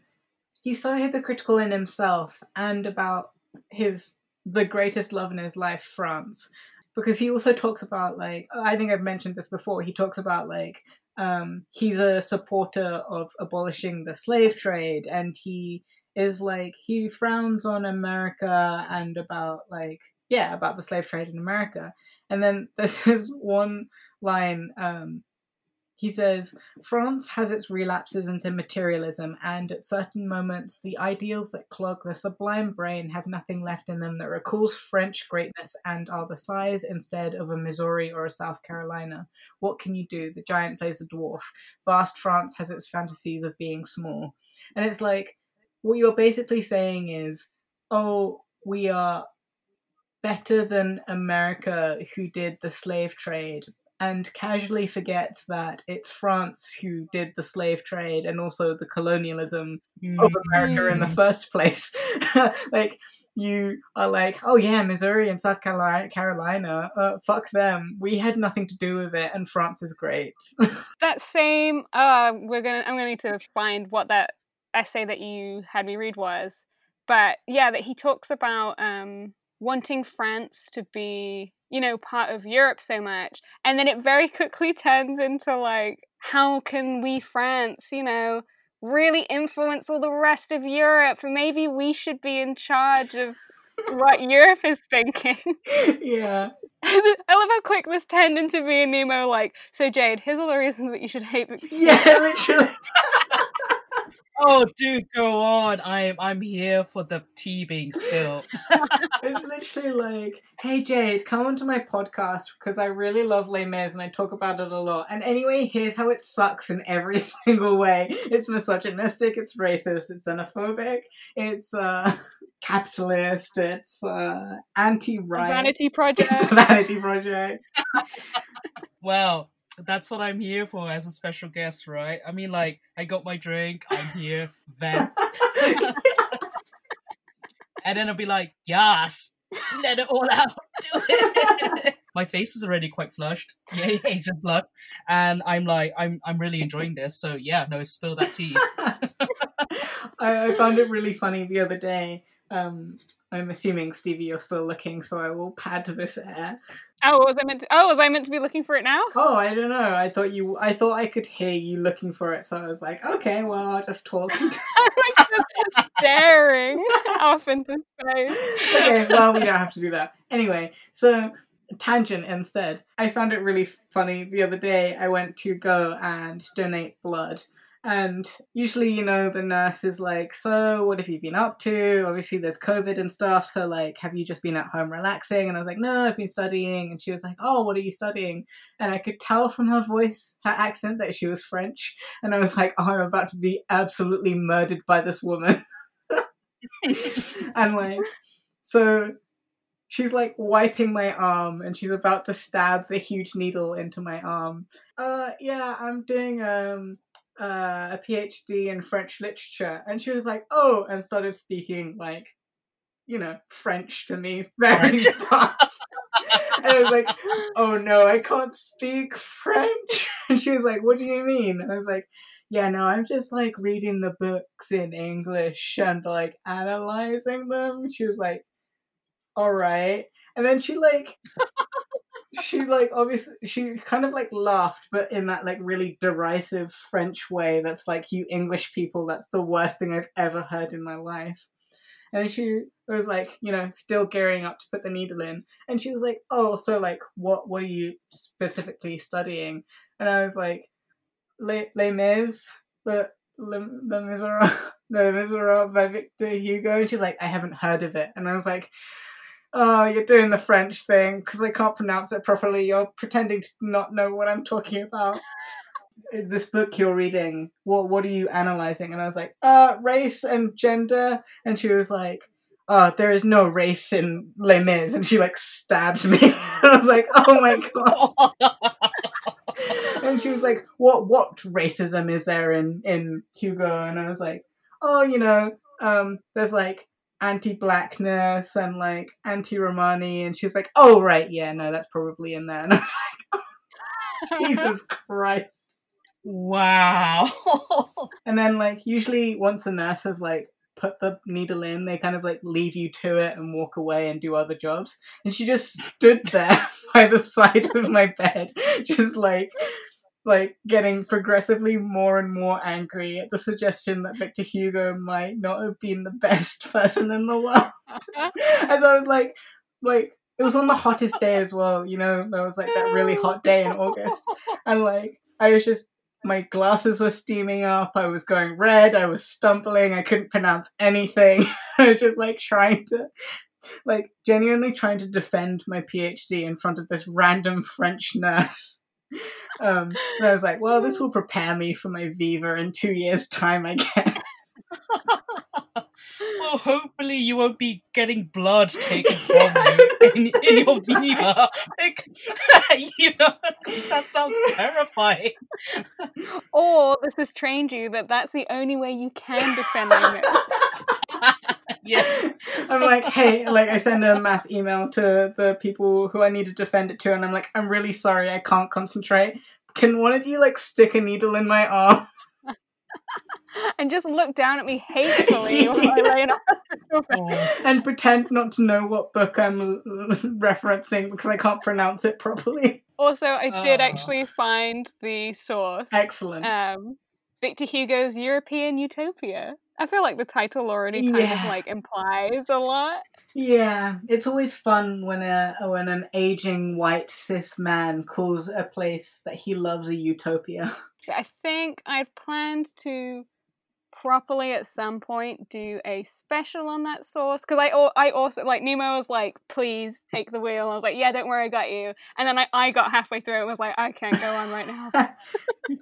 he's so hypocritical in himself and about his the greatest love in his life, France. Because he also talks about like I think I've mentioned this before, he talks about like um he's a supporter of abolishing the slave trade and he is like he frowns on America and about like yeah, about the slave trade in America. And then there's one line um he says France has its relapses into materialism, and at certain moments, the ideals that clog the sublime brain have nothing left in them that recalls French greatness and are the size instead of a Missouri or a South Carolina. What can you do? The giant plays the dwarf. Vast France has its fantasies of being small. And it's like, what you're basically saying is, oh, we are better than America who did the slave trade and casually forgets that it's France who did the slave trade and also the colonialism of America in the Mm. first place. like you are like, oh yeah, Missouri and South Carolina, Carolina, uh, fuck them. We had nothing to do with it, and France is great. That same uh we're gonna I'm gonna need to find what that essay that you had me read was. But yeah, that he talks about um wanting France to be, you know, part of Europe so much. And then it very quickly turns into like, how can we France, you know, really influence all the rest of Europe? Maybe we should be in charge of what Europe is thinking. yeah. I love how quick this turned into me and Nemo like, so Jade, here's all the reasons that you should hate the Yeah, literally. Oh, dude, go on. I'm I'm here for the tea being spilled. It's literally like, hey Jade, come onto my podcast because I really love Les Mis and I talk about it a lot. And anyway, here's how it sucks in every single way. It's misogynistic, it's racist, it's xenophobic, it's uh capitalist, it's uh anti-right. vanity project. It's a vanity project. Well, that's what I'm here for as a special guest, right? I mean, like, I got my drink, I'm here, vent, and then I'll be like, yes, let it all out, do it. my face is already quite flushed, yay, Asian blood, and I'm like, I'm I'm really enjoying this. So yeah, no, spill that tea. I, I found it really funny the other day. Um, I'm assuming Stevie, you're still looking, so I will pad this air. Oh, was I meant to, oh, was I meant to be looking for it now? Oh, I don't know. I thought you. I thought I could hear you looking for it, so I was like, okay, well, I'll just talk. I'm like just staring off into space. okay, well, we don't have to do that. Anyway, so tangent instead. I found it really funny the other day. I went to go and donate blood. And usually, you know, the nurse is like, So, what have you been up to? Obviously, there's COVID and stuff. So, like, have you just been at home relaxing? And I was like, No, I've been studying. And she was like, Oh, what are you studying? And I could tell from her voice, her accent, that she was French. And I was like, Oh, I'm about to be absolutely murdered by this woman. and like, so she's like wiping my arm and she's about to stab the huge needle into my arm. Uh yeah, I'm doing um uh, a PhD in French literature and she was like, "Oh," and started speaking like you know, French to me very French. fast. and I was like, "Oh no, I can't speak French." And she was like, What do you mean? And I was like, Yeah, no, I'm just like reading the books in English and like analyzing them. She was like, All right. And then she like she like obviously she kind of like laughed but in that like really derisive french way that's like you english people that's the worst thing i've ever heard in my life. And she was like you know still gearing up to put the needle in and she was like oh so like what what are you specifically studying? And i was like les, les mis the Le, Le Miserables, Le Miserables by Victor Hugo, and she's like, I haven't heard of it, and I was like, oh, you're doing the French thing because I can't pronounce it properly. You're pretending to not know what I'm talking about. this book you're reading, what what are you analyzing? And I was like, uh, race and gender. And she was like, oh, there is no race in Les Mis. And she like stabbed me. and I was like, oh my god. and she was like, what what racism is there in in Hugo? And I was like, oh, you know, um, there's like anti-blackness and like anti-Romani, and she's like, "Oh right, yeah, no, that's probably in there." And I was like, oh, "Jesus Christ!" Wow. and then like usually once a nurse has like put the needle in, they kind of like leave you to it and walk away and do other jobs. And she just stood there by the side of my bed, just like like getting progressively more and more angry at the suggestion that Victor Hugo might not have been the best person in the world. As I was like, like it was on the hottest day as well, you know, there was like that really hot day in August, and like I was just my glasses were steaming up, I was going red, I was stumbling, I couldn't pronounce anything. I was just like trying to like genuinely trying to defend my PhD in front of this random French nurse um, and I was like, well, this will prepare me for my Viva in two years' time, I guess. well, hopefully you won't be getting blood taken from you in, in your Viva. Like, you know, because that sounds terrifying. Or this has trained you that that's the only way you can defend it. Yeah. I'm like, hey, like I send a mass email to the people who I need to defend it to, and I'm like, I'm really sorry, I can't concentrate. Can one of you like stick a needle in my arm? and just look down at me hatefully while I lay in a hospital and pretend not to know what book I'm referencing because I can't pronounce it properly. Also, I did Oh. actually find the source. Excellent. Um, Victor Hugo's European Utopia. I feel like the title already kind Yeah. of like implies a lot. Yeah, it's always fun when a when an aging white cis man calls a place that he loves a utopia. I think I'd planned to properly at some point do a special on that source because I I also like Nemo was like please take the wheel I was like yeah don't worry I got you and then I, I got halfway through it and was like I can't go on right now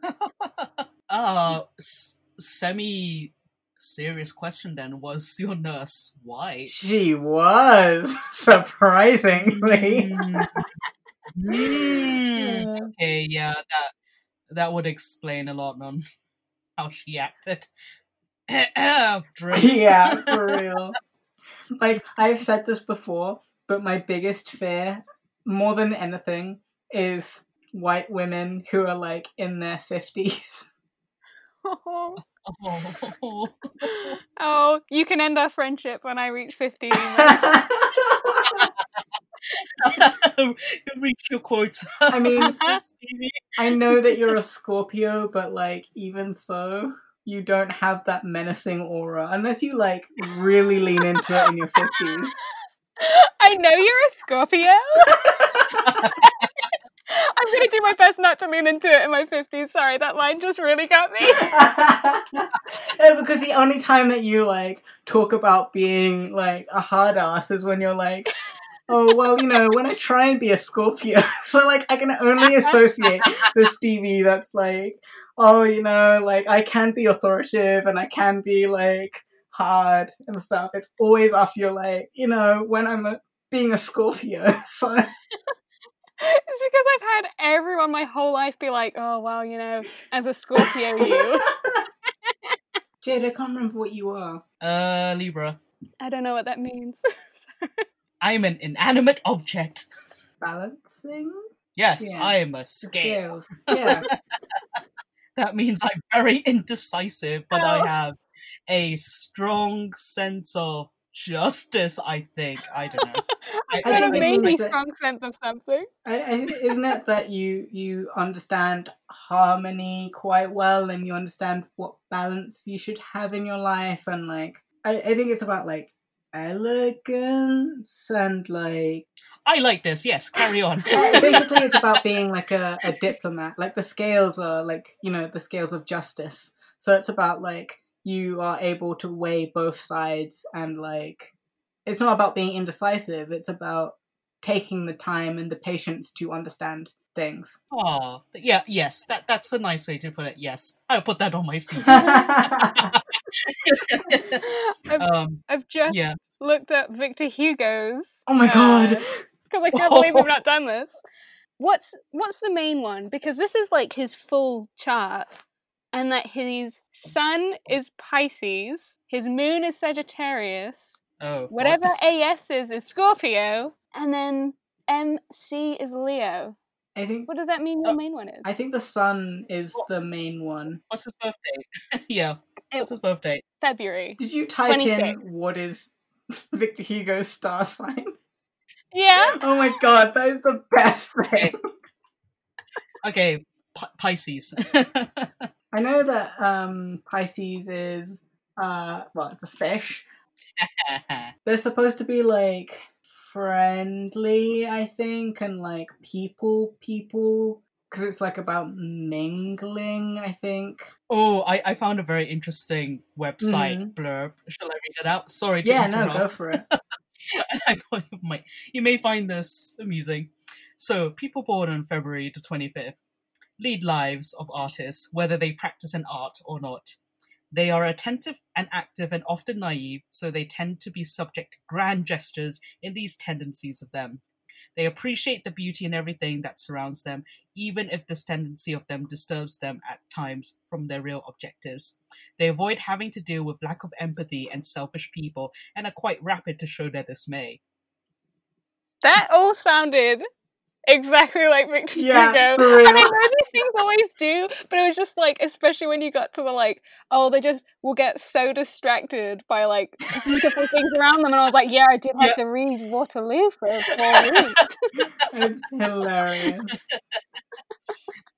uh, s- semi serious question then was your nurse white? she was surprisingly. Mm. Mm. Okay, yeah, that that would explain a lot on how she acted. Yeah, for real. Like I've said this before, but my biggest fear, more than anything, is white women who are like in their fifties. Oh, Oh. you can end our friendship when I reach 50 Nemo. Reach your quota. I mean, I know that you're a Scorpio, but like even so, you don't have that menacing aura unless you like really lean into it in your fifties. I know you're a Scorpio I'm gonna do my best not to lean into it in my 50s. Sorry, that line just really got me. no, because the only time that you like talk about being like a hard ass is when you're like, oh well, you know, when I try and be a Scorpio, so like I can only associate the Stevie that's like, oh, you know, like I can be authoritative and I can be like hard and stuff. It's always after you're like, you know, when I'm a, being a Scorpio. So It's because I've had everyone my whole life be like, oh, well, you know, as a Scorpio, you. Jade, I can't remember what you are. Uh, Libra. I don't know what that means. I'm an inanimate object. Balancing. Yes, Yeah. I am a The scale. scales. Yeah. That means I'm very indecisive, but I Oh. have a strong sense of justice, I think. I don't know. I, I a think maybe strong sense of something. I, I, isn't it that you you understand harmony quite well and you understand what balance you should have in your life and like I, I think it's about like elegance and like I like this. Yes, carry on. Basically it's about being like a, a diplomat like the scales are like you know the scales of justice so it's about like you are able to weigh both sides and like it's not about being indecisive it's about taking the time and the patience to understand things Oh, yeah, yes, that that's a nice way to put it. Yes, I'll put that on my CV. I've, um, I've just yeah. looked up Victor Hugo's. oh my god Because I can't believe we've not done this. What's what's the main one? Because this is like his full chart, and that his sun is Pisces, his moon is Sagittarius, Oh, what? whatever AS is is Scorpio, and then MC is Leo. i think What does that mean your Oh, main one is? i think the sun is the main one What's his birthday? yeah, It- what's his birthday? February. did you type 26. in what is victor hugo's star sign Yeah. oh my god that is the best thing Okay, P- Pisces. I know that um, Pisces is uh, well, it's a fish. They're supposed to be like friendly, I think, and like people, people, because it's like about mingling. I think. oh, I, I found a very interesting website Mhm. blurb. Shall I read it out? Sorry to Yeah, no, go for it. I thought you might you may find this amusing. So, people born on February the 25th lead lives of artists, whether they practice an art or not. They are attentive and active and often naive, so they tend to be subject to grand gestures in these tendencies of them. They appreciate the beauty in everything that surrounds them, even if this tendency of them disturbs them at times from their real objectives. They avoid having to deal with lack of empathy and selfish people and are quite rapid to show their dismay. That all sounded exactly like Victor Yeah, Hugo. And I know these things always do, but it was just like, especially when you got to the like, oh, they just will get so distracted by like beautiful things around them. And I was like, yeah, I did have to read Waterloo for four weeks. It's hilarious.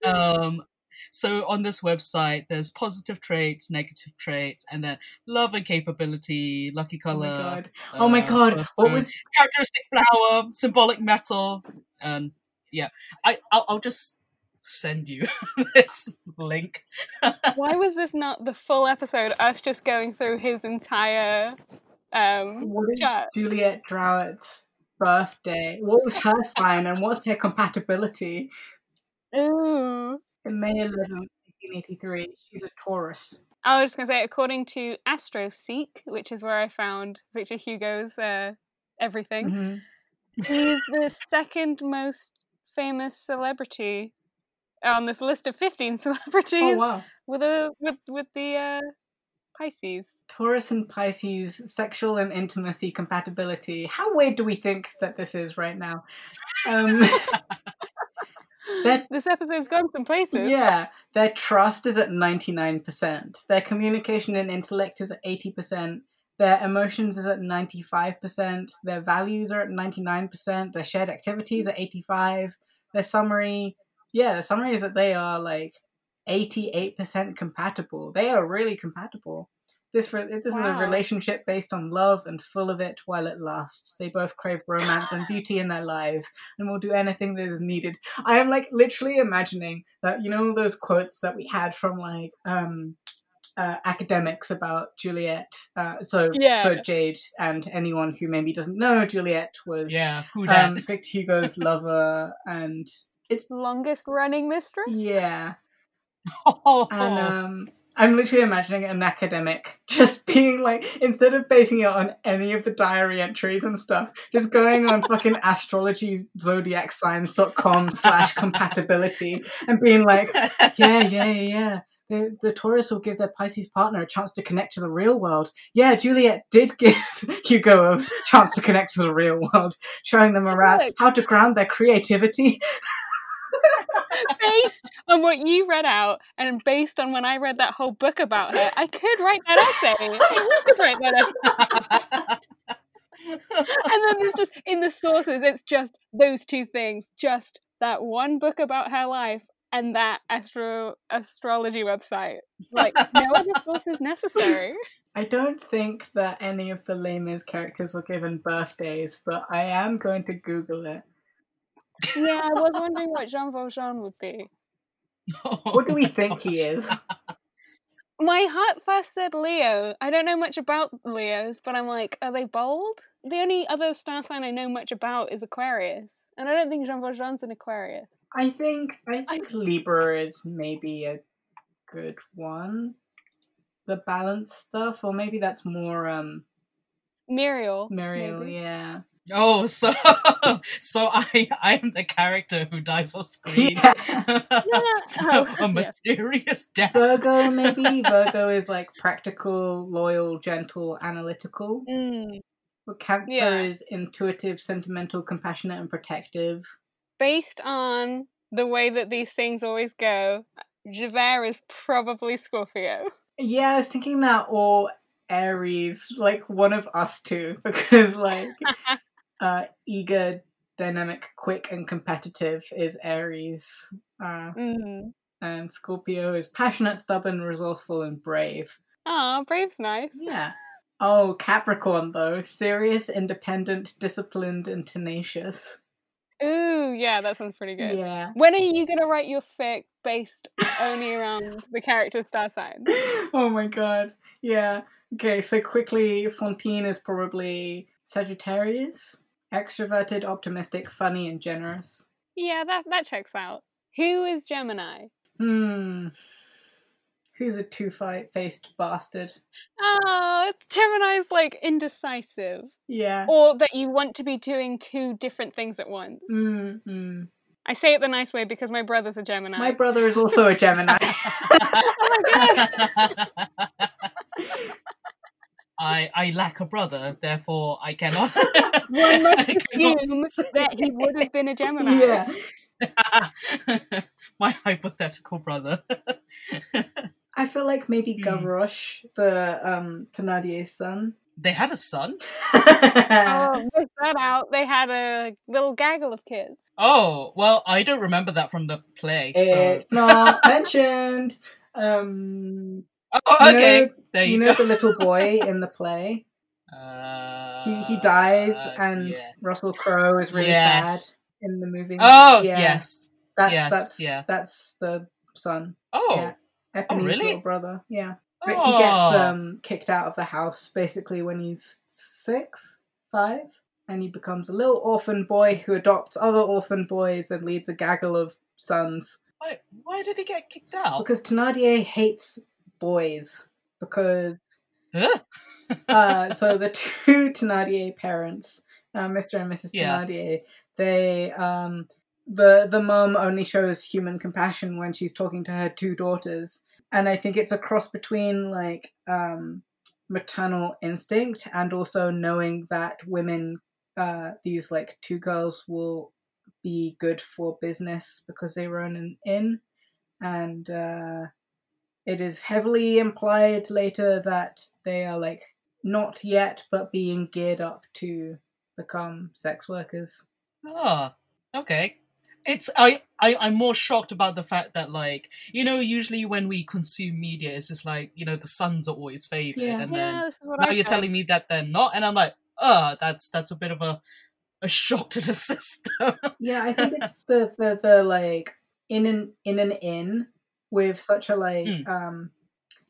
Um, so on this website, there's positive traits, negative traits, and then love and capability, lucky color. Oh color. my god. Oh my uh, god. What was characteristic flower, symbolic metal, and yeah, I I'll, I'll just send you this link. Why was this not the full episode? Us just going through his entire um what is chart. Juliet Drouet's birthday? What was her sign and what's her compatibility? Ooh. May 11th, 1883. She's a Taurus. I was just gonna say, according to AstroSeek, which is where I found Victor Hugo's uh, everything, Mhm. he's the second most famous celebrity on this list of 15 celebrities Oh wow. with a with with the uh, Pisces. Taurus and Pisces, sexual and intimacy compatibility. How weird do we think that this is right now? Um, This episode's gone some places. yeah, their trust is at 99%. Their communication and intellect is at 80%. Their emotions is at 95%. Their values are at 99%. Their shared activities are 85. Their summary, yeah, the summary is that they are like 88% compatible. They are really compatible. This re- this is a relationship based on love and full of it while it lasts. They both crave romance and beauty in their lives and will do anything that is needed. I am like literally imagining that you know those quotes that we had from like um uh, academics about Juliet. Uh, so Yeah. for Jade and anyone who maybe doesn't know, Juliet was Yeah, who um, Victor Hugo's lover, and it's Longest running mistress? yeah, oh, and um, I'm literally imagining an academic just being like, instead of basing it on any of the diary entries and stuff, just going on fucking astrologyzodiacsigns.com slash compatibility and being like, yeah, yeah, yeah, yeah. The, the Taurus will give their Pisces partner a chance to connect to the real world. Yeah, Juliet did give Hugo a chance to connect to the real world, showing them around how to ground their creativity. based on what you read out and based on when I read that whole book about her, I could write that essay. I could write that essay. and then there's just in the sources, it's just those two things, just that one book about her life and that astro astrology website. Like no other sources necessary. I don't think that any of the Les characters were given birthdays, but I am going to Google it. Yeah, I was wondering what Jean Valjean would be. What do we think he is? My heart first said Leo. I don't know much about Leos, but I'm like, are they bold? The only other star sign I know much about is Aquarius, and I don't think Jean Valjean's an Aquarius. I think I think Libra is maybe a good one. The balance stuff, or maybe that's more um Myriel. Myriel, maybe. yeah. Oh, so so I I am the character who dies off screen. Yeah. Oh, a yeah. mysterious death. Virgo, maybe. Virgo is like practical, loyal, gentle, analytical. Mm. But Cancer Yeah. is intuitive, sentimental, compassionate, and protective. Based on the way that these things always go, Javert is probably Scorpio. Yeah, I was thinking that, or Aries, like one of us two, because like uh, eager, dynamic, quick, and competitive is Aries. Uh, mm. and Scorpio is passionate, stubborn, resourceful, and brave. Aw, Brave's nice. Yeah. Oh, Capricorn though, serious, independent, disciplined, and tenacious. Ooh, yeah, that sounds pretty good. Yeah. When are you gonna write your fic based only around the character's star sign? oh my god. Yeah. Okay, so quickly, Fantine is probably Sagittarius. Extroverted, optimistic, funny, and generous. Yeah, that that checks out. Who is Gemini? Hmm. Who's a two faced bastard? Oh, Gemini's like indecisive, Yeah. or that you want to be doing two different things at once. Mm, mm. I say it the nice way because my brother's a Gemini. My brother is also a Gemini. oh my god! I I lack a brother, therefore I cannot. One must I assume say- that he would have been a Gemini. yeah. My hypothetical brother. I feel like maybe Hmm. Gavroche, the um Thénardier's son. they had a son. Oh, miss that out. They had a little gaggle of kids. Oh well, I don't remember that from the play. So It's not mentioned. Um, oh, you okay, know- there you you, know the little boy in the play. Uh, He he dies, and yes. Russell Crowe is really Yes. sad in the movie. Oh Yeah. yes. that's yes, that's yeah. that's the son. Oh. Yeah. Eponines' really? little brother. Yeah, but oh. he gets um kicked out of the house basically when he's six, five, and he becomes a little orphan boy who adopts other orphan boys and leads a gaggle of sons. Why, why did he get kicked out? Because Thénardier hates boys because uh, so the two Thénardier parents, uh, Mr. and Mrs. Yeah. Thénardier, they um, the the mum only shows human compassion when she's talking to her two daughters, and I think it's a cross between like um, maternal instinct and also knowing that women, uh, these like two girls, will be good for business because they run an inn, and uh, it is heavily implied later that they are like not yet, but being geared up to become sex workers. Ah, okay. It's I, I I'm more shocked about the fact that like you know usually when we consume media it's just like you know the sons are always favored Yeah. and Yeah, then this is what now I you're said. telling me that they're not and I'm like oh that's that's a bit of a a shock to the system. Yeah, I think it's the the, the like in an in an inn with such a like Hmm. um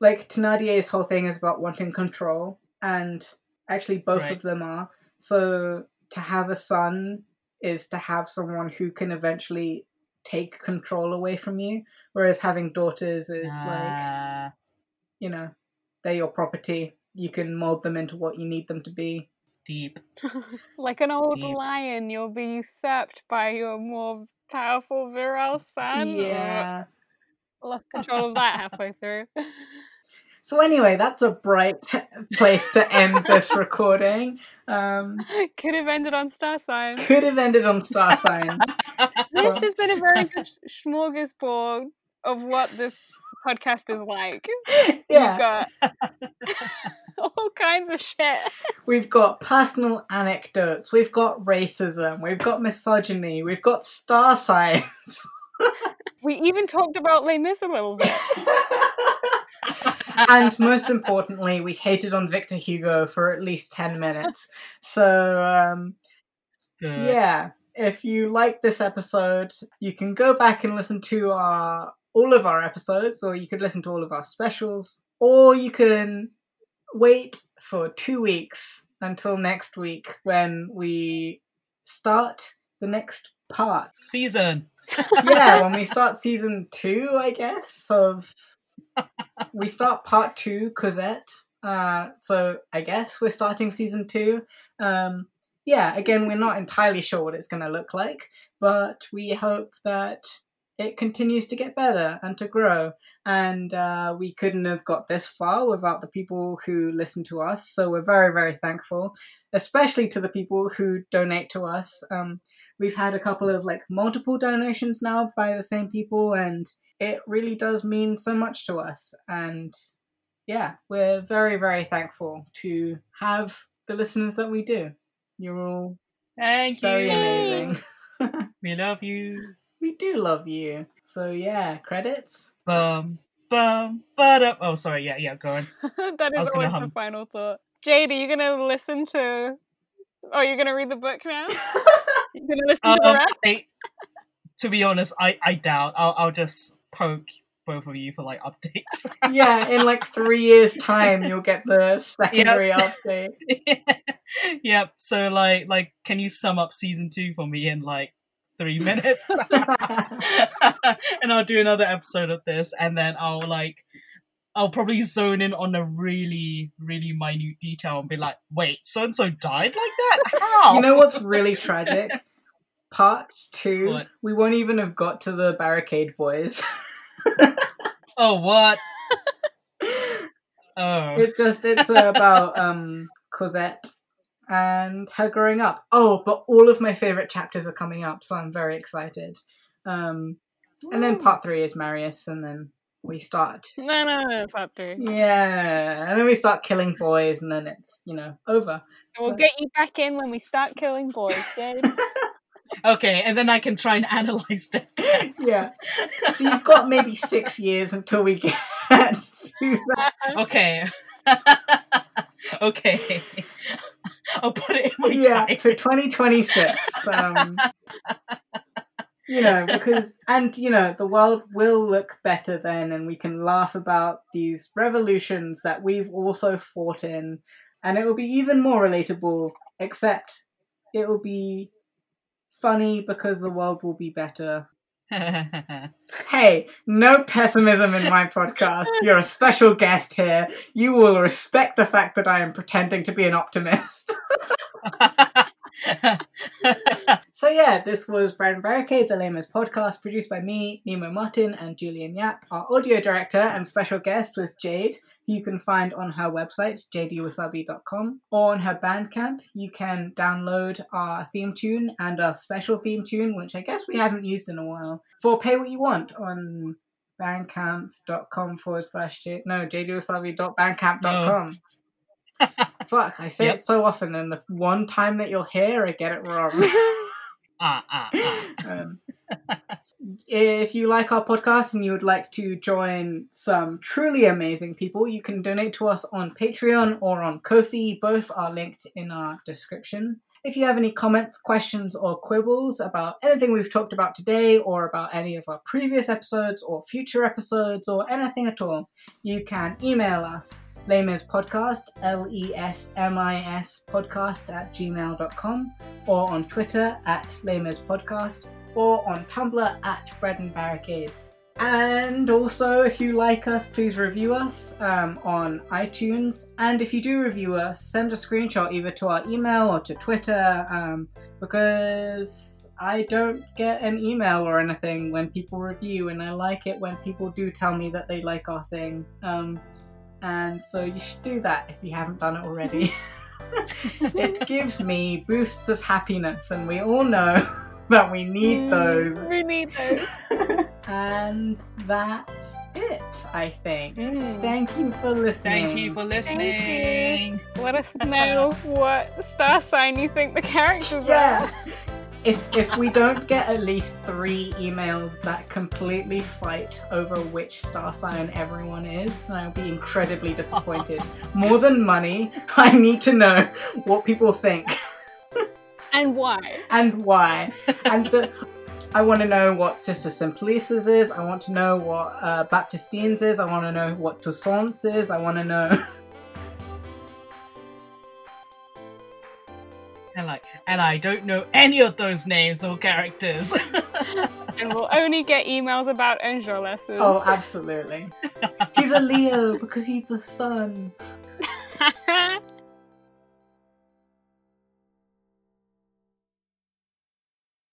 like Thénardier's whole thing is about wanting control, and actually both Right. of them are. So to have a son is to have someone who can eventually take control away from you, whereas having daughters is like Ah, you know they're your property. You can mold them into what you need them to be. deep. like an old Deep. lion, you'll be usurped by your more powerful virile son. yeah. Ugh, lost control of that halfway through. So anyway, that's a bright place to end this recording. Um, Could have ended on star signs. could have ended on star signs. This has been a very good smorgasbord of what this podcast is like. Yeah, We've got all kinds of shit. we've got personal anecdotes, we've got racism, we've got misogyny, we've got star signs. We even talked about Les Mis a little bit. and most importantly, we hated on Victor Hugo for at least 10 minutes. So, um, Good. yeah, if you like this episode, you can go back and listen to our all of our episodes, or you could listen to all of our specials, or you can wait for two weeks until next week when we start the next part. Season. Yeah, when we start season two, I guess, of we start part two, Cosette. Uh, so I guess we're starting season two. Um, yeah, again, we're not entirely sure what it's going to look like, but we hope that it continues to get better and to grow. And uh, we couldn't have got this far without the people who listen to us. So we're very, very thankful, especially to the people who donate to us. Um, we've had a couple of like multiple donations now by the same people, and it really does mean so much to us. And yeah, we're very, very thankful to have the listeners that we do. You're all Thank very you. amazing. We love you. we do love you. So yeah, credits. Bum bum ba Oh, sorry. Yeah, yeah. Go on. that I was gonna always the final thought. Jade, are you gonna listen to? Oh, you're gonna read the book now. You're gonna listen to the Um, rest. I, to be honest, I I doubt. I'll I'll just poke both of you for like updates. yeah, in like three years' time, you'll get the secondary update. yep. So like like, can you sum up season two for me in like three minutes? and I'll do another episode of this, and then I'll like. I'll probably zone in on a really, really minute detail and be like, "Wait, so and so died like that? How?" you know what's really tragic? Part two, What? we won't even have got to the barricade boys. Oh, what? Oh, It's just it's about um Cosette and her growing up. Oh, but all of my favorite chapters are coming up, so I'm very excited. Um, and then part three is Marius, and then we start. No, no, no, part three. Yeah, and then we start killing boys, and then it's you know over. We'll get you back in when we start killing boys, Jade. okay, and then I can try and analyze the text. Yeah, so you've got maybe six years until we get to that. Okay. okay. I'll put it in my yeah, diary. for 2026. Um, you know, because, and, you know, the world will look better then, and we can laugh about these revolutions that we've also fought in, and it will be even more relatable, except it will be funny because the world will be better. Hey, no pessimism in my podcast. You're a special guest here. You will respect the fact that I am pretending to be an optimist. So yeah, this was Bread and Barricades, a Les Mis podcast, produced by me, Nemo Martin, and Julian Yap. Our audio director and special guest was Jade, who you can find on her website, jdwasabi.com, or on her Bandcamp. You can download our theme tune and our special theme tune, which I guess we haven't used in a while, for Pay What You Want on bandcamp.com forward slash j no jdwasabi.bandcamp.com. Fuck, I say Yep. it so often, and the one time that you'll hear, I get it wrong. ah, ah, ah. Um, if you like our podcast and you would like to join some truly amazing people, you can donate to us on Patreon or on Kofi. Both are linked in our description. If you have any comments, questions, or quibbles about anything we've talked about today, or about any of our previous episodes, or future episodes, or anything at all, you can email us Les Mis Podcast, L E S M I S podcast at gmail.com, or on Twitter at Les Mis Podcast, or on Tumblr at Bread and Barricades. And also, if you like us, please review us um, on iTunes. And if you do review us, send a screenshot either to our email or to Twitter, um, because I don't get an email or anything when people review, and I like it when people do tell me that they like our thing. Um, and so you should do that if you haven't done it already. it gives me boosts of happiness, and we all know that we need Mm, those. We need those. and that's it, I think. Mm. Thank you for listening. Thank you for listening. Let us know what star sign you think the characters Yeah. are. If if we don't get at least three emails that completely fight over which star sign everyone is, then I'll be incredibly disappointed. More than money, I need to know what people think And why? and why. And the, I want to know what Sister Simplice's is. I want to know what uh, Baptistine's is. I want to know what Toussaint's is. I want to know. And like, and I don't know any of those names or characters. And we'll only get emails about Enjolras. Oh, absolutely. He's a Leo because he's the sun.